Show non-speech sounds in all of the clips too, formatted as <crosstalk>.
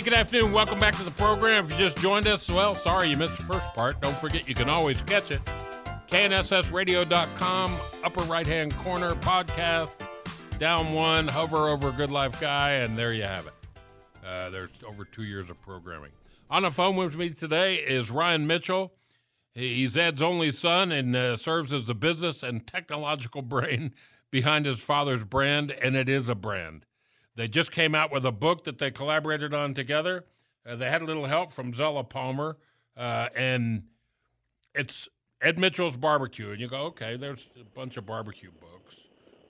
Hey, good afternoon. Welcome back to the program. If you just joined us, well, sorry you missed the first part. Don't forget you can always catch it. KNSSradio.com, upper right hand corner, podcast, down one, hover over Good Life Guy, and there you have it. Uh, there's over two years of programming. On the phone with me today is Ryan Mitchell. He's Ed's only son and uh, serves as the business and technological brain behind his father's brand, and it is a brand. They just came out with a book that they collaborated on together. Uh, they had a little help from Zella Palmer, uh, and it's Ed Mitchell's Barbecue. And you go, okay, there's a bunch of barbecue books.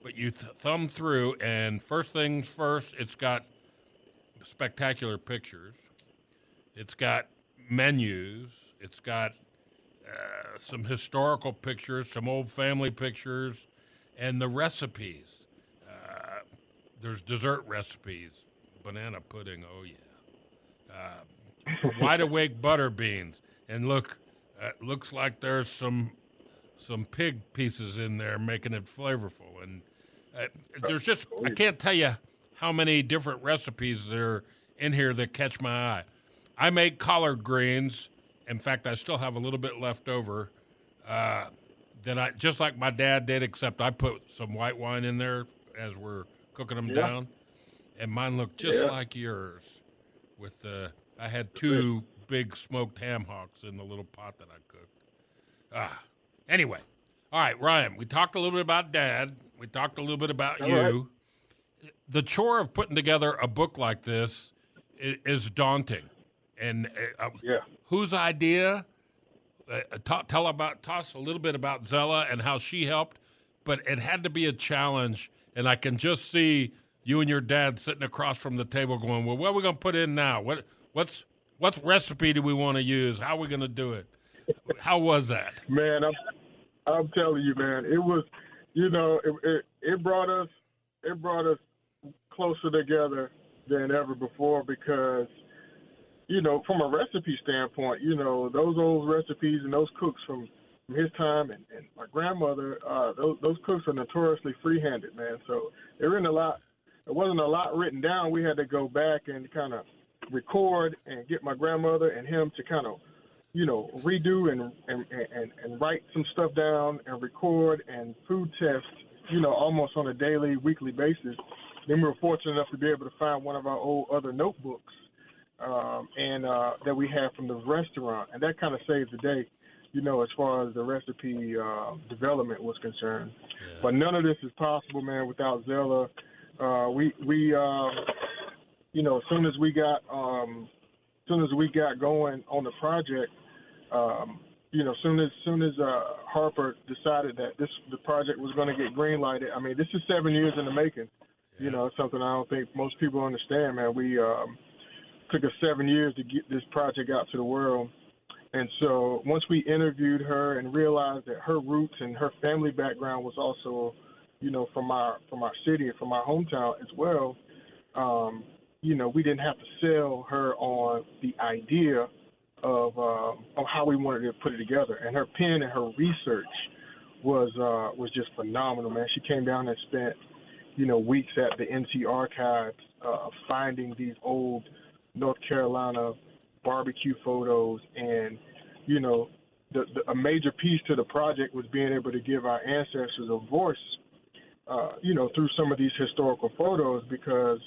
But you th- thumb through, and first things first, it's got spectacular pictures. It's got menus. It's got uh, some historical pictures, some old family pictures, and the recipes. There's dessert recipes, banana pudding. Oh yeah, uh, wide <laughs> awake butter beans, and look, uh, looks like there's some some pig pieces in there, making it flavorful. And uh, there's just I can't tell you how many different recipes that are in here that catch my eye. I make collard greens. In fact, I still have a little bit left over. Uh, that I just like my dad did, except I put some white wine in there as we're cooking them Yeah. down, and mine looked just Yeah. like yours. With the, I had two big smoked ham hocks in the little pot that I cooked. Ah, anyway, all right, Ryan. We talked a little bit about dad. We talked a little bit about All you. The chore of putting together a book like this is, is daunting, and uh, Yeah. whose idea? Uh, tell about toss a little bit about Zella and how she helped, but it had to be a challenge, and I can just see you and your dad sitting across from the table, going, "Well, what are we going to put in now? What what's what recipe do we want to use? How are we going to do it? How was that? Man, I'm I'm telling you, man, it was, you know, it, it it brought us it brought us closer together than ever before because, you know, from a recipe standpoint, you know, those old recipes and those cooks from, from his time and, and my grandmother, uh, those those cooks are notoriously free-handed, man. So there isn't a lot. There wasn't a lot written down. We had to go back and kind of record and get my grandmother and him to kind of you know, redo and, and and and write some stuff down and record and food test, you know, almost on a daily, weekly basis. Then we were fortunate enough to be able to find one of our old other notebooks, um, and uh, that we had from the restaurant, and that kind of saved the day, you know, as far as the recipe uh, development was concerned. But none of this is possible, man, without Zella. Uh, we we um, you know, as soon as we got um, as soon as we got going on the project, um, you know, soon as soon as uh, Harper decided that this the project was going to get green lighted. I mean, this is seven years in the making. You know, it's something I don't think most people understand, man. We um, took us seven years to get this project out to the world. And so once we interviewed her and realized that her roots and her family background was also, you know, from our from our city and from our hometown as well, um, you know, we didn't have to sell her on the idea of uh, of how we wanted to put it together. And her pen and her research was uh, was just phenomenal, man. She came down and spent you know, weeks at the NC archives, uh, finding these old North Carolina barbecue photos, and you know, the, the, a major piece to the project was being able to give our ancestors a voice, uh, you know, through some of these historical photos because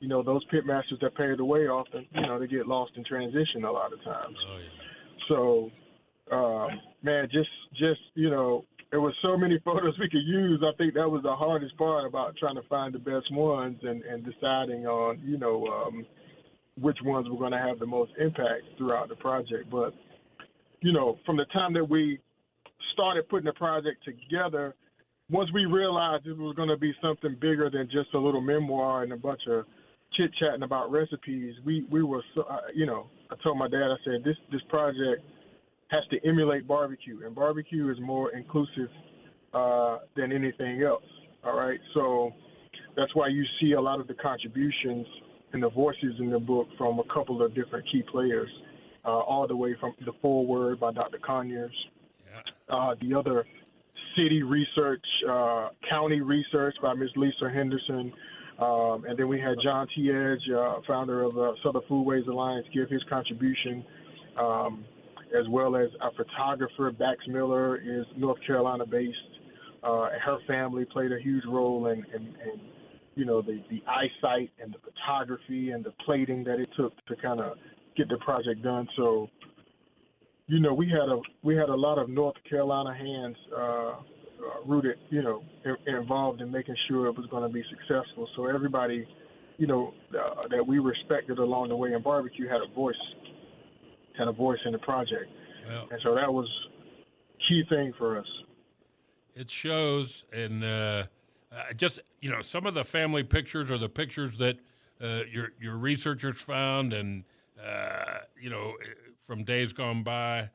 you know, those pitmasters that paved the way often, you know, they get lost in transition a lot of times. Oh, yeah. So, um, man, just just you know, there was so many <laughs> photos we could use. I think that was the hardest part about trying to find the best ones and and deciding on you know um, which ones were going to have the most impact throughout the project. But you know, from the time that we started putting the project together, once we realized it was going to be something bigger than just a little memoir and a bunch of chit chatting about recipes, we we were so, uh, you know I told my dad I said this this project has to emulate barbecue, and barbecue is more inclusive uh, than anything else. All right, so that's why you see a lot of the contributions and the voices in the book from a couple of different key players, uh, all the way from the foreword by Dr. Conyers, Yeah. uh, the other city research, uh, county research by Ms. Lisa Henderson. Um, and then we had John T. Edge, uh, founder of uh, Southern Foodways Alliance, give his contribution, um, as well as our photographer, Bax Miller, is North Carolina based. Uh, and her family played a huge role in, in, in you know, the, the eyesight and the photography and the plating that it took to kind of get the project done. So, you know, we had a we had a lot of North Carolina hands uh, uh, rooted, you know, in, involved in making sure it was going to be successful. So everybody, you know, uh, that we respected along the way in barbecue had a voice, had a voice in the project, Well, and so that was key thing for us. it shows and uh, uh, just you know some of the family pictures are the pictures that uh, your your researchers found and uh, you know from days gone by.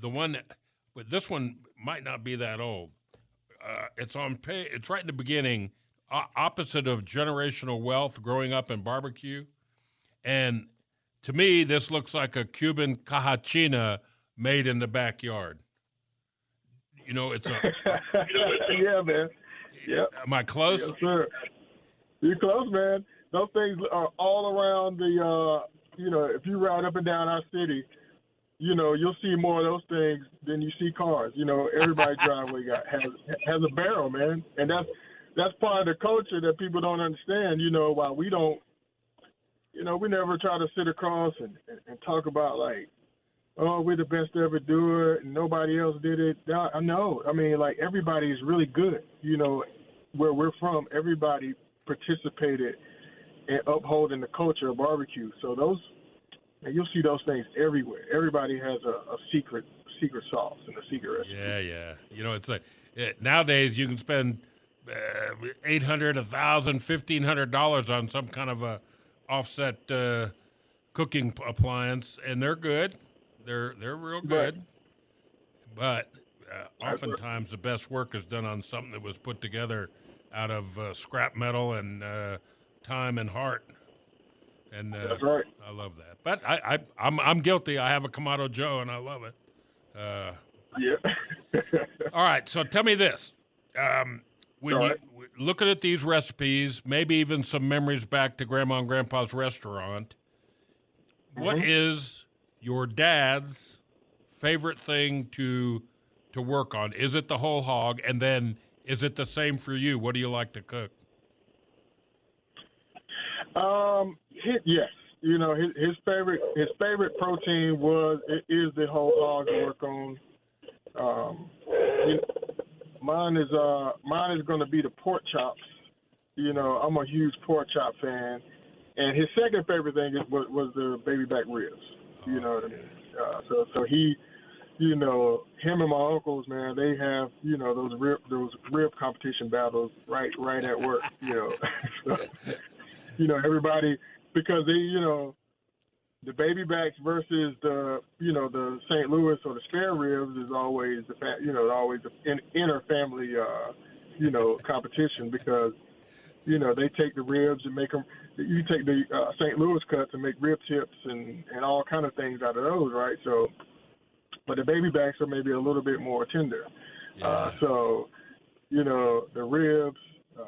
The one but this one might not be that old. Uh, it's on pay it's right in the beginning opposite of generational wealth growing up in barbecue. And to me this looks like a cuban caja china made in the backyard. You know it's a <laughs> yeah, man. Yep. Am I close? Yes, sir. You're close, man. Those things are all around the. uh You know, if you ride up and down our city, you know you'll see more of those things than you see cars. You know, everybody's <laughs> driveway got has has a barrel, man, and that's that's part of the culture that people don't understand. You know, why we don't. You know, we never try to sit across and, and, and talk about like, oh, we're the best to ever do it, and nobody else did it. I know. I mean, like everybody is really good. You know, where we're from, everybody participated in upholding the culture of barbecue. So those, and you'll see those things everywhere. Everybody has a, a secret secret sauce and a secret recipe. Yeah, yeah. You know, it's like it, nowadays you can spend uh, eight hundred, a thousand, fifteen hundred dollars on some kind of a offset uh, cooking appliance, and they're good. They're they're real good. But uh, oftentimes the best work is done on something that was put together out of uh, scrap metal and uh, time and heart. And uh, That's right. I love that. But I, I I'm I'm guilty. I have a Kamado Joe, and I love it. Uh, Yeah. <laughs> all right. So tell me this: um, when All you right. looking at these recipes, maybe even some memories back to Grandma and Grandpa's restaurant. what Mm-hmm. is your dad's favorite thing to to work on? Is it the whole hog, and then is it the same for you? What do you like to cook? Um, hi- yes. You know, his, his favorite his favorite protein was it is the whole hog to work on. Um, you mine is uh mine is going to be the pork chops. You know, I'm a huge pork chop fan, and his second favorite thing is, was, was the baby back ribs. You know what I mean? Uh, so so he, you know, him and my uncles, man, they have you know those rib those rib competition battles right right at work. You know, <laughs> so, you know everybody because they you know the baby backs versus the you know the St. Louis or the spare ribs is always the fa- you know always in, inner family uh, you know competition because you know they take the ribs and make them you take the uh, St. Louis cuts and make rib tips and and all kind of things out of those right so but the baby backs are maybe a little bit more tender uh, so you know the ribs uh,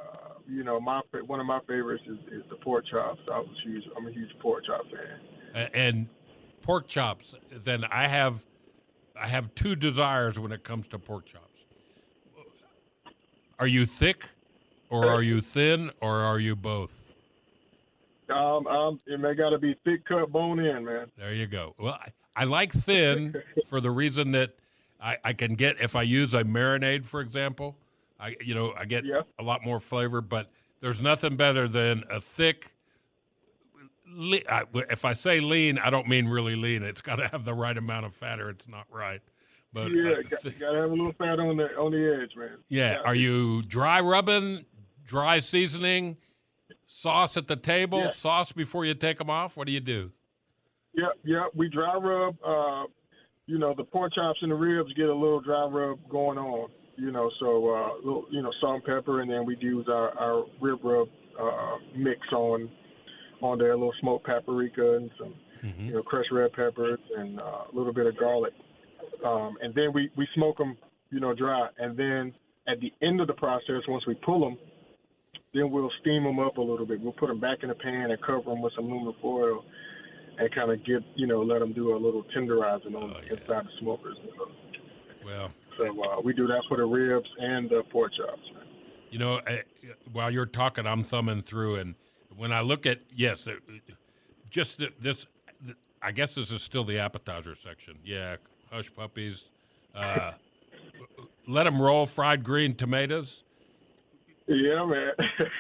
you know, my one of my favorites is, is the pork chops. I was huge. I'm a huge pork chop fan. And pork chops. Then I have, I have two desires when it comes to pork chops. Are you thick, or are you thin, or are you both? Um, um, it may got to be thick cut, bone in, man. There you go. Well, I, I like thin <laughs> for the reason that I, I can get if I use a marinade, for example. I you know I get yeah. a lot more flavor, but there's nothing better than a thick. If I say lean, I don't mean really lean. It's got to have the right amount of fat, or it's not right. But yeah, uh, got, got to have a little fat on the on the edge, man. Yeah. yeah. Are you dry rubbing, dry seasoning, sauce at the table, yeah. sauce before you take them off? What do you do? Yeah, yeah. We dry rub. Uh, you know, the pork chops and the ribs get a little dry rub going on you know, so uh, little, you know, salt and pepper, and then we use our, our rib rub uh, mix on on there, a little smoked paprika and some, mm-hmm. you know, crushed red peppers and uh, a little bit of garlic, um, and then we we smoke them, you know, dry, and then at the end of the process, once we pull them, then we'll steam them up a little bit. We'll put them back in the pan and cover them with some aluminum foil, and kind of get, you know, let them do a little tenderizing on oh, yeah. inside the smokers. Well, so uh, we do that for the ribs and the pork chops. You know, while you're talking, I'm thumbing through, and when I look at yes, just the, this, I guess this is still the appetizer section. Yeah, hush puppies, uh, <laughs> let them roll fried green tomatoes. Yeah, man.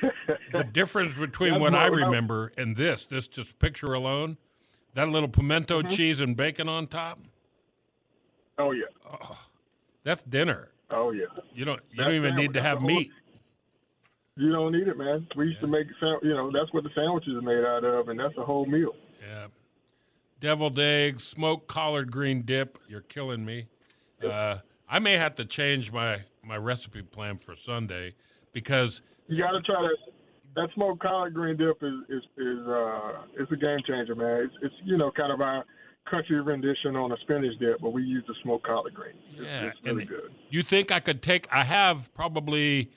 <laughs> the difference between That's what I remember and this, this just picture alone, that little pimento mm-hmm. cheese and bacon on top. Oh yeah. Oh, that's dinner. Oh yeah. You don't. You that's don't even need to have meat. You don't need it, man. We used yeah. to make, you know, that's what the sandwiches are made out of, and that's a whole meal. Yeah. Deviled eggs, smoked collard green dip. You're killing me. Uh, I may have to change my my recipe plan for Sunday because you got to try that. That smoked collard green dip is is is uh, it's a game changer, man. It's, it's you know kind of our country rendition on a spinach dip, but we use the smoked collard greens. It's, yeah, it's really good. You think I could take? I have probably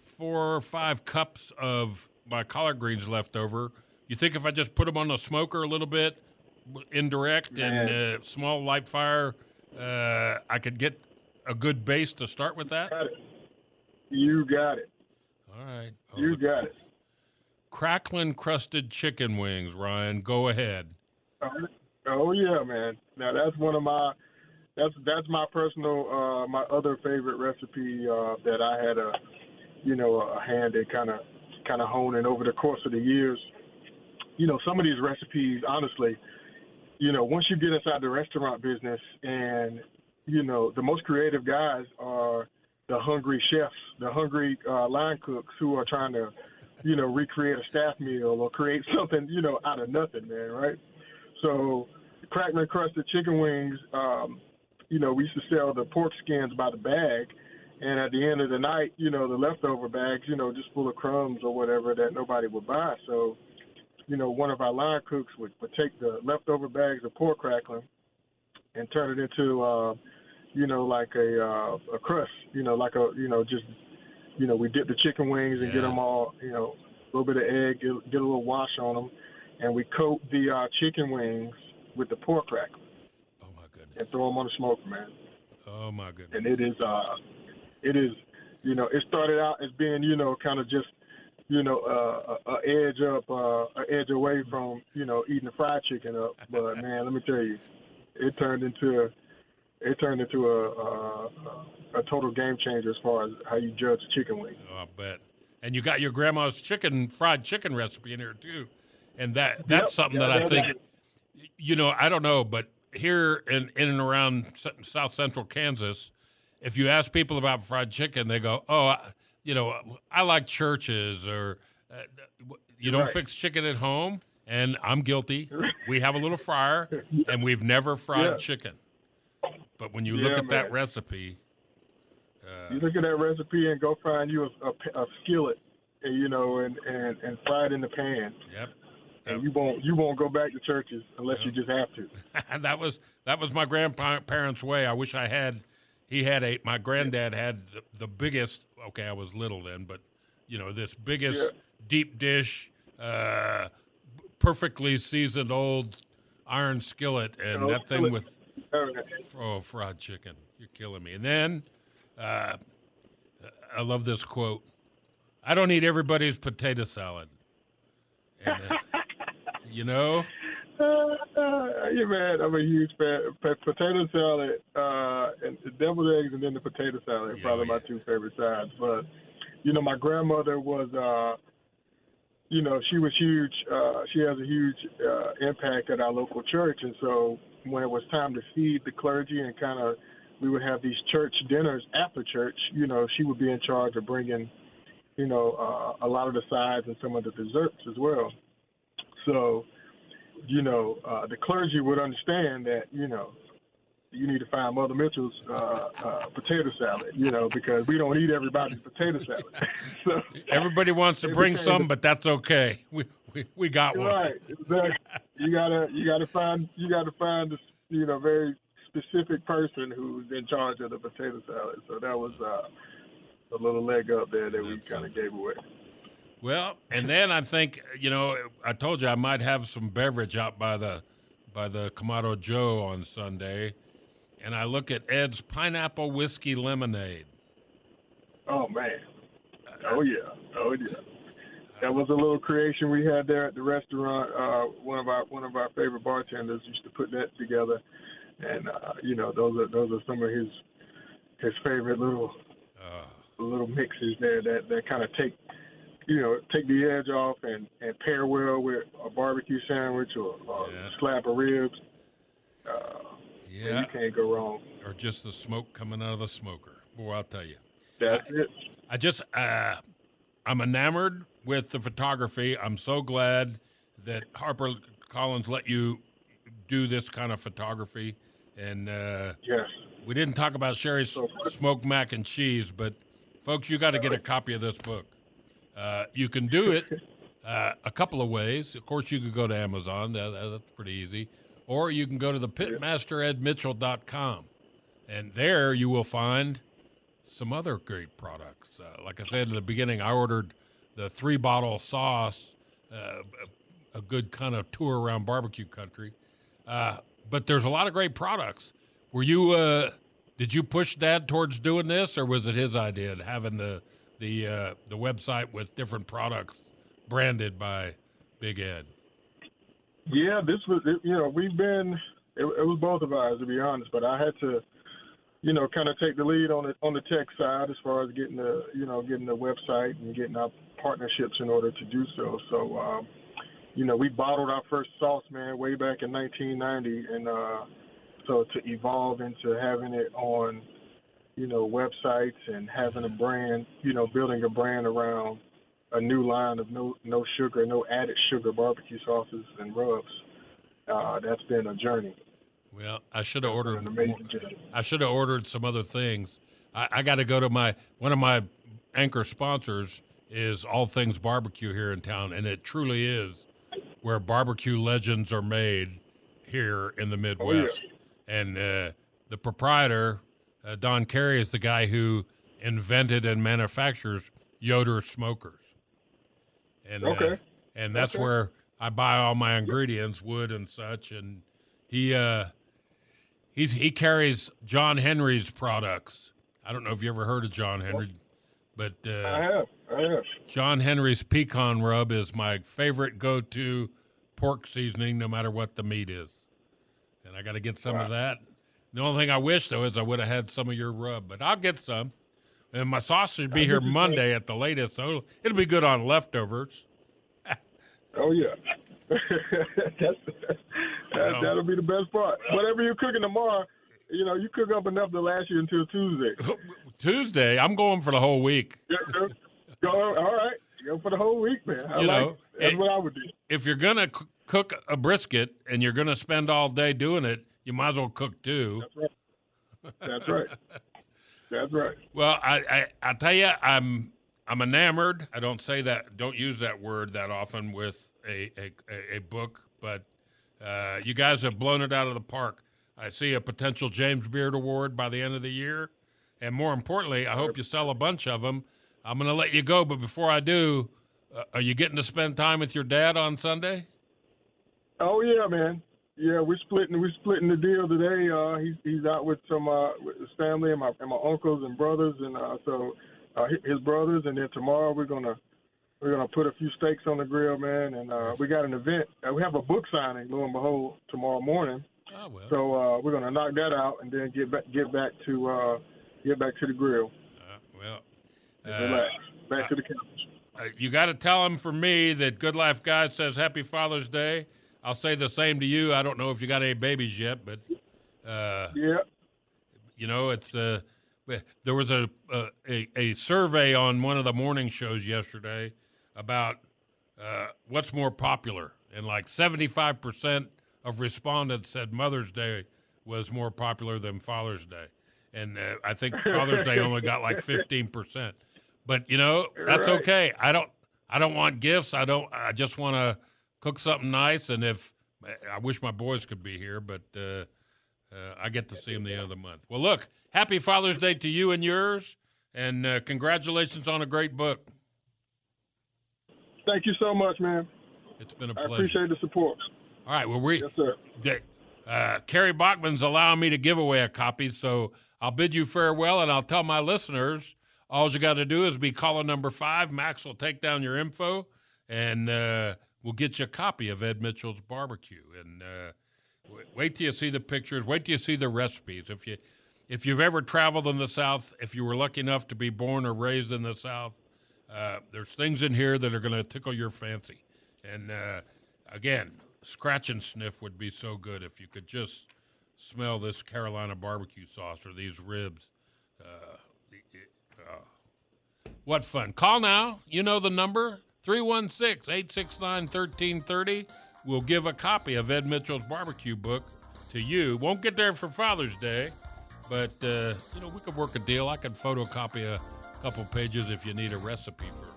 four or five cups of my collard greens left over. You think if I just put them on the smoker a little bit, indirect Man. and uh, small light fire, uh, I could get a good base to start with that? You got it. All right. Oh, you got it. Crackling crusted chicken wings, Ryan. Go ahead. Oh yeah, man. Now that's one of my that's that's my personal uh my other favorite recipe uh that I had a you know a hand in kind of kind of honing over the course of the years. You know, some of these recipes, honestly, you know, once you get inside the restaurant business and you know, the most creative guys are the hungry chefs, the hungry uh, line cooks who are trying to, you know, recreate a staff meal or create <laughs> something, you know, out of nothing, man, right? So crackling crusted chicken wings, um, you know, we used to sell the pork skins by the bag. And at the end of the night, you know, the leftover bags, you know, just full of crumbs or whatever that nobody would buy. So, you know, one of our line cooks would, would take the leftover bags of pork crackling and turn it into, uh, you know, like a uh, a crust, you know, like a, you know, just, you know, we dip the chicken wings and yeah. get them all, you know, a little bit of egg, get, get a little wash on them, and we coat the uh, chicken wings with the pork crackle. Oh my goodness! And throw them on the smoker, man. Oh my goodness! And it is, uh, it is, you know, it started out as being, you know, kind of just, you know, uh, a, a edge up, uh, a edge away from, you know, eating the fried chicken up. But <laughs> man, let me tell you, it turned into, it turned into a, a, a total game changer as far as how you judge chicken wing. Oh, I bet. And you got your grandma's chicken fried chicken recipe in here too, and that that's yep. something yeah, that I think you know, I don't know, but here in, in and around South Central Kansas, if you ask people about fried chicken, they go, "Oh, you know, I like Church's," or uh, "You don't right. fix chicken at home." And I'm guilty. We have a little fryer, and we've never fried yeah. chicken. But when you yeah, look at man. that recipe, uh, you look at that recipe and go find you a, a, a skillet, you know, and, and and fry it in the pan. Yep and you won't you won't go back to Church's unless you just have to. <laughs> that was that was my grandparents' way. I wish I had. He had a. My granddad had the, the biggest. Okay, I was little then, but you know, this biggest Yeah. deep dish, uh, perfectly seasoned old iron skillet, and Oh, that thing skillet. with oh fried chicken. You're killing me. And then, uh, I love this quote. I don't eat everybody's potato salad. And, uh, <laughs> you know, Uh, yeah, man, I'm a huge fan. Potato salad uh, and the deviled eggs, and then the potato salad are Yeah, probably yeah. my two favorite sides. But you know, my grandmother was, uh, you know, she was huge. Uh, she has a huge uh, impact at our local church, and so when it was time to feed the clergy and kind of, we would have these church dinners after church. You know, she would be in charge of bringing, you know, uh, a lot of the sides and some of the desserts as well. So you know, uh, the clergy would understand that, you know, you need to find Mother Mitchell's uh, uh, potato salad, you know, because we don't eat everybody's potato salad. <laughs> so, everybody wants to bring some, but that's okay. We we, we got one. right, exactly. You gotta, you gotta find, you gotta find, this, you know, very specific person who's in charge of the potato salad. So that was uh, a little leg up there that we kind of gave away. Well, and then I think you know I told you I might have some beverage out by the by the Kamado Joe on Sunday, and I look at Ed's pineapple whiskey lemonade. Oh man. Oh yeah. Oh yeah. That was a little creation we had there at the restaurant. Uh, one of our one of our favorite bartenders used to put that together, and uh, you know those are those are some of his his favorite little Uh, little mixes there that that kind of take you know take the edge off and and pair well with a barbecue sandwich or, or Yeah. a slab of ribs. Uh, yeah, you can't go wrong. or just the smoke coming out of the smoker. Boy, I'll tell you. That's it. I just uh, I'm enamored with the photography. I'm so glad that Harper Collins let you do this kind of photography, and uh, Yes. we didn't talk about Sherry's So- smoked mac and cheese, but folks, you got to get a copy of this book. Uh, you can do it <laughs> uh, a couple of ways. Of course, you could go to Amazon. That, that- that's pretty easy. Or you can go to the pitmasteredmitchell.com. And there you will find some other great products. Uh, like I said in the beginning, I ordered the three bottle sauce, uh, a, good kind of tour around barbecue country. Uh, but there's a lot of great products. Were you, uh, did you push Dad towards doing this, or was it his idea, having the the uh, the website with different products branded by Big Ed? Yeah, this was it- you know we've been it, it was both of ours to be honest, but I had to you know kind of take the lead on the on the tech side as far as getting the you know getting the website and getting our partnerships in order to do so. So um, you know we bottled our first sauce man way back in 1990, and uh, so to evolve into having it on you know websites and having a brand you know building a brand around a new line of no no sugar, no added sugar barbecue sauces and rubs. Uh, that's been a journey, Well, I should have ordered. I should have ordered some other things. I, I got to go to my one of my anchor sponsors is All Things Barbecue here in town, and it truly is where barbecue legends are made here in the Midwest. And uh, the proprietor, uh, Don Carey, is the guy who invented and manufactures Yoder smokers. And, uh, Okay. and that's Okay. where I buy all my ingredients, wood and such. And he uh, he's he carries John Henry's products. I don't know if you ever heard of John Henry, but I uh, have, I have. John Henry's pecan rub is my favorite go-to pork seasoning, no matter what the meat is. And I got to get some of that. The only thing I wish though is I would have had some of your rub, but I'll get some. And my sausage will be here Monday at the latest, so it'll be good on leftovers. Oh yeah, <laughs> that's, that, Well. that'll be the best part. Whatever you're cooking tomorrow, you know, you cook up enough to last you until Tuesday. <laughs> Tuesday, I'm going for the whole week. Go, all right, go for the whole week, man. I You like know, it. that's it- what I would do. If you're gonna c- cook a brisket and you're gonna spend all day doing it, you might as well cook two. That's right. That's right. <laughs> That's right. Well, I, I I tell you, I'm I'm enamored. I don't say that, don't use that word that often with a a, a- a book, but uh, you guys have blown it out of the park. I see a potential James Beard Award by the end of the year, and more importantly, I hope you sell a bunch of them I'm going to let you go, but before I do, uh, are you getting to spend time with your dad on Sunday? Oh yeah, man. Yeah, we're splitting. We're splitting the deal today. Uh, he's he's out with some uh, with his family and my and my uncles and brothers, and uh, so uh, his brothers. And then tomorrow we're gonna we're gonna put a few steaks on the grill, man. And uh, we got an event. Uh, we have a book signing, lo and behold, tomorrow morning. Oh, well. So uh, we're gonna knock that out and then get back get back to uh, get back to the grill. Uh, well, uh, relax. Back to the couch. you got to tell him for me that Good Life Guy says Happy Father's Day. I'll say the same to you. I don't know if you got any babies yet, but uh, Yeah. you know it's uh, there was a, a a survey on one of the morning shows yesterday about uh, what's more popular, and like seventy five percent of respondents said Mother's Day was more popular than Father's Day, and uh, I think <laughs> Father's Day only got like fifteen percent. But you know that's Right. okay. I don't I don't want gifts. I don't. I just want to cook something nice. And if I wish my boys could be here, but uh, uh, I get to see them the end of the month. Well, look, happy Father's Day to you and yours, and uh, congratulations on a great book. Thank you so much, man. It's been a pleasure. I appreciate the support. All right, well, we Yes, sir. The- uh, Bachman's allowing me to give away a copy, so I'll bid you farewell, and I'll tell my listeners all you got to do is be caller number five. Max will take down your info, and uh, we'll get you a copy of Ed Mitchell's barbecue. And uh, w- wait till you see the pictures. Wait till you see the recipes. If you if you've ever traveled in the South, if you were lucky enough to be born or raised in the South, uh, there's things in here that are going to tickle your fancy. And uh, again, scratch and sniff would be so good if you could just smell this Carolina barbecue sauce or these ribs. Uh, uh, what fun. Call now. You know the number 316 869 1330. We'll give a copy of Ed Mitchell's barbecue book to you. Won't get there for Father's Day, but uh, you know we could work a deal. I could photocopy a couple pages if you need a recipe for.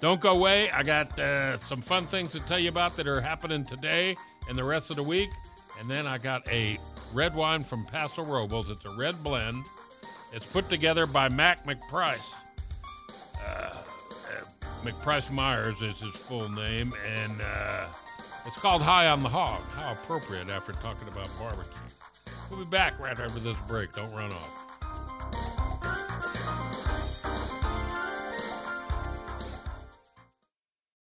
Don't go away. I got uh, some fun things to tell you about that are happening today and the rest of the week. And then I got a red wine from Paso Robles. It's a red blend. It's put together by Mac McPrice. Uh, uh, McPrice Myers is his full name, and uh, it's called High on the Hog. How appropriate after talking about barbecue. We'll be back right after this break. Don't run off.